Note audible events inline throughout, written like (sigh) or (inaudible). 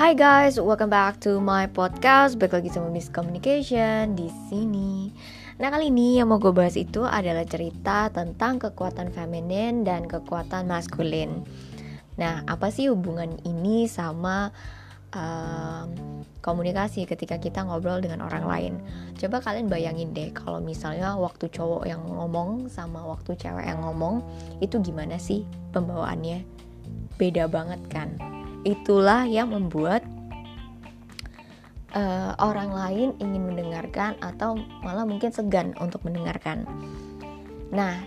Hai guys, welcome back to my podcast. Balik lagi sama Miss Communication di sini. Nah kali ini yang mau gue bahas itu adalah cerita tentang kekuatan feminin dan kekuatan maskulin. Nah apa sih hubungan ini sama um, komunikasi ketika kita ngobrol dengan orang lain? Coba kalian bayangin deh kalau misalnya waktu cowok yang ngomong sama waktu cewek yang ngomong itu gimana sih pembawaannya? Beda banget kan? Itulah yang membuat uh, orang lain ingin mendengarkan atau malah mungkin segan untuk mendengarkan. Nah,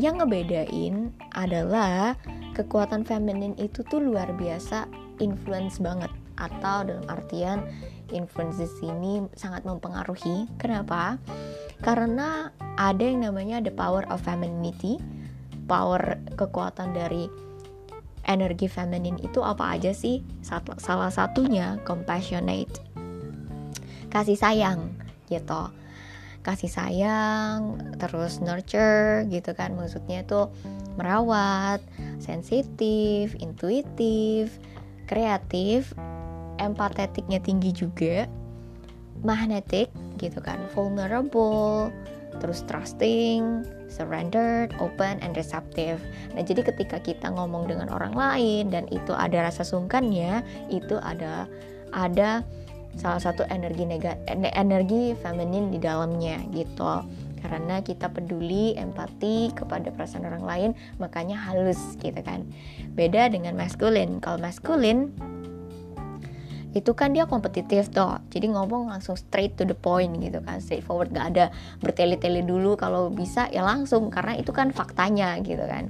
yang ngebedain adalah kekuatan feminin itu tuh luar biasa influence banget atau dalam artian influence di sini sangat mempengaruhi. Kenapa? Karena ada yang namanya the power of femininity, power kekuatan dari energi feminin itu apa aja sih? Salah satunya compassionate. Kasih sayang gitu. Kasih sayang, terus nurture gitu kan. Maksudnya itu merawat, sensitif, intuitif, kreatif, empatetiknya tinggi juga, magnetic gitu kan, vulnerable, terus trusting, surrendered, open, and receptive. Nah, jadi ketika kita ngomong dengan orang lain dan itu ada rasa sungkannya, itu ada ada salah satu energi negatif, energi feminin di dalamnya gitu. Karena kita peduli, empati kepada perasaan orang lain, makanya halus gitu kan. Beda dengan maskulin. Kalau maskulin itu kan dia kompetitif toh. Jadi ngomong langsung straight to the point gitu kan straightforward. Gak ada bertele-tele dulu. Kalau bisa ya langsung karena itu kan faktanya gitu kan.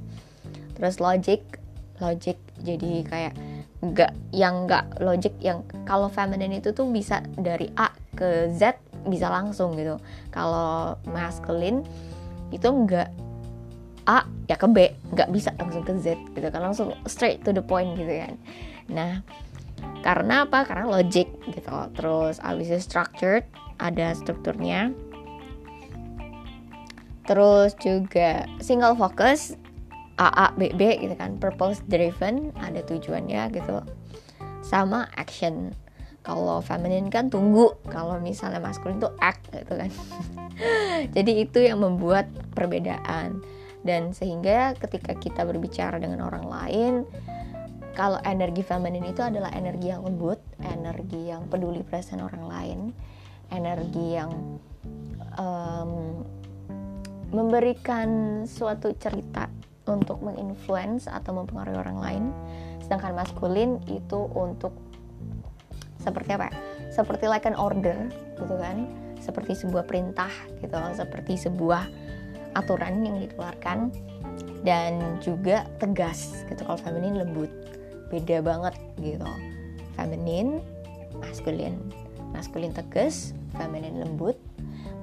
Terus logic logic jadi kayak nggak yang nggak logic yang kalau feminine itu tuh bisa dari A ke Z bisa langsung gitu. Kalau masculine itu enggak A ya ke B nggak bisa langsung ke Z gitu kan. Langsung straight to the point gitu kan. Nah karena apa? Karena logic gitu. Terus abis itu structured ada strukturnya. Terus juga single focus A B B gitu kan. Purpose driven ada tujuannya gitu. Sama action. Kalau feminine kan tunggu. Kalau misalnya maskulin tuh act gitu kan. (laughs) Jadi itu yang membuat perbedaan. Dan sehingga ketika kita berbicara dengan orang lain kalau energi feminin itu adalah energi yang lembut, energi yang peduli perasaan orang lain, energi yang um, memberikan suatu cerita untuk menginfluence atau mempengaruhi orang lain. Sedangkan maskulin itu untuk seperti apa? Ya? Seperti like an order gitu kan, seperti sebuah perintah gitu, seperti sebuah aturan yang dikeluarkan dan juga tegas gitu. Kalau feminin lembut beda banget gitu. Feminin maskulin maskulin tegas feminin lembut.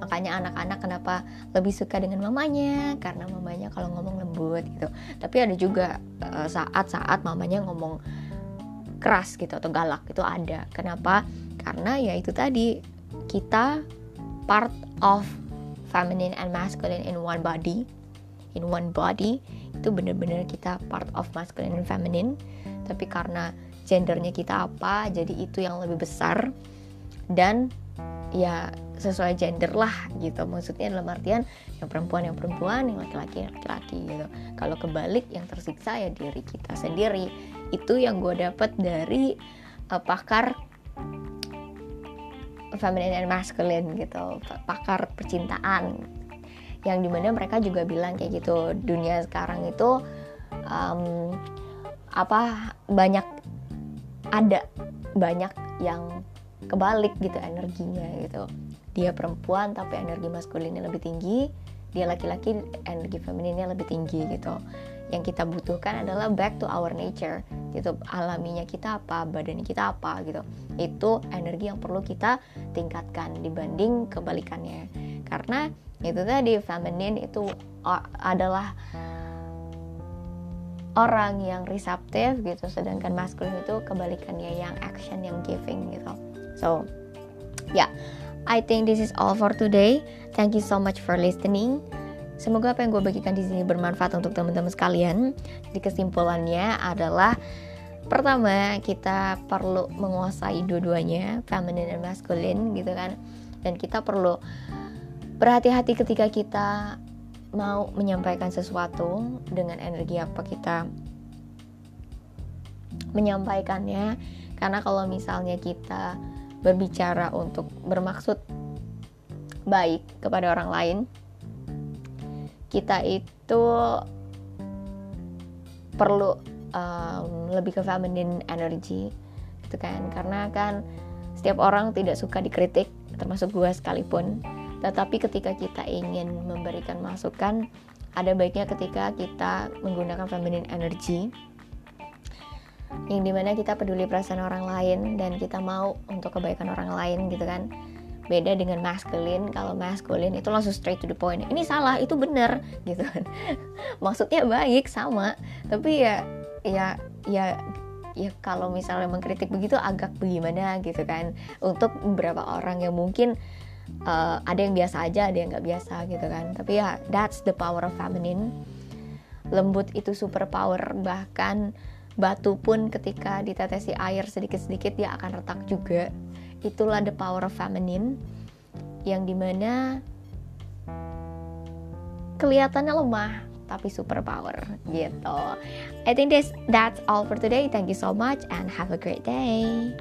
Makanya anak-anak kenapa lebih suka dengan mamanya? Karena mamanya kalau ngomong lembut gitu. Tapi ada juga eh, saat-saat uh, mamanya ngomong keras gitu atau galak itu ada. Kenapa? Karena ya itu tadi kita part of feminine and masculine in one body in one body itu bener-bener kita part of masculine and feminine. Tapi karena gendernya kita apa jadi itu yang lebih besar. Dan ya sesuai gender lah gitu. Maksudnya dalam artian yang perempuan yang perempuan yang laki-laki yang laki-laki gitu. Kalau kebalik yang tersiksa ya diri kita sendiri. Itu yang gue dapat dari uh, pakar feminine and masculine gitu. Pakar percintaan yang di mana mereka juga bilang kayak gitu dunia sekarang itu um, apa banyak ada banyak yang kebalik gitu energinya gitu. Dia perempuan tapi energi maskulinnya lebih tinggi dia laki-laki energi femininnya lebih tinggi gitu. Yang kita butuhkan adalah back to our nature gitu alaminya kita apa badan kita apa gitu. Itu energi yang perlu kita tingkatkan dibanding kebalikannya. Karena itu tadi feminin itu adalah orang yang receptive gitu sedangkan maskulin itu kebalikannya yang action yang giving gitu. So yeah I think this is all for today. Thank you so much for listening. Semoga apa yang gue bagikan di sini bermanfaat untuk teman-teman sekalian. Di kesimpulannya adalah pertama kita perlu menguasai dua-duanya feminine dan masculine gitu kan. Dan kita perlu berhati-hati ketika kita mau menyampaikan sesuatu dengan energi apa kita menyampaikannya. Karena kalau misalnya kita berbicara untuk bermaksud baik kepada orang lain kita itu perlu um, lebih ke feminine energy gitu kan. Karena kan setiap orang tidak suka dikritik termasuk gue sekalipun tetapi ketika kita ingin memberikan masukan, ada baiknya ketika kita menggunakan feminine energy yang di mana kita peduli perasaan orang lain dan kita mau untuk kebaikan orang lain gitu kan. Beda dengan masculine kalau masculine itu langsung straight to the point ini salah itu bener (laughs) gitu kan. Maksudnya baik sama tapi ya ya ya ya kalau misalnya mengkritik begitu agak bagaimana gitu kan. Untuk beberapa orang yang mungkin uh, ada yang biasa aja ada yang nggak biasa gitu kan. Tapi ya that's the power of feminine. Lembut itu super power. Bahkan batu pun ketika ditetesi air sedikit-sedikit dia akan retak juga. Itulah the power of feminine yang di mana kelihatannya lemah tapi super power gitu. I think this that's all for today. Thank you so much and have a great day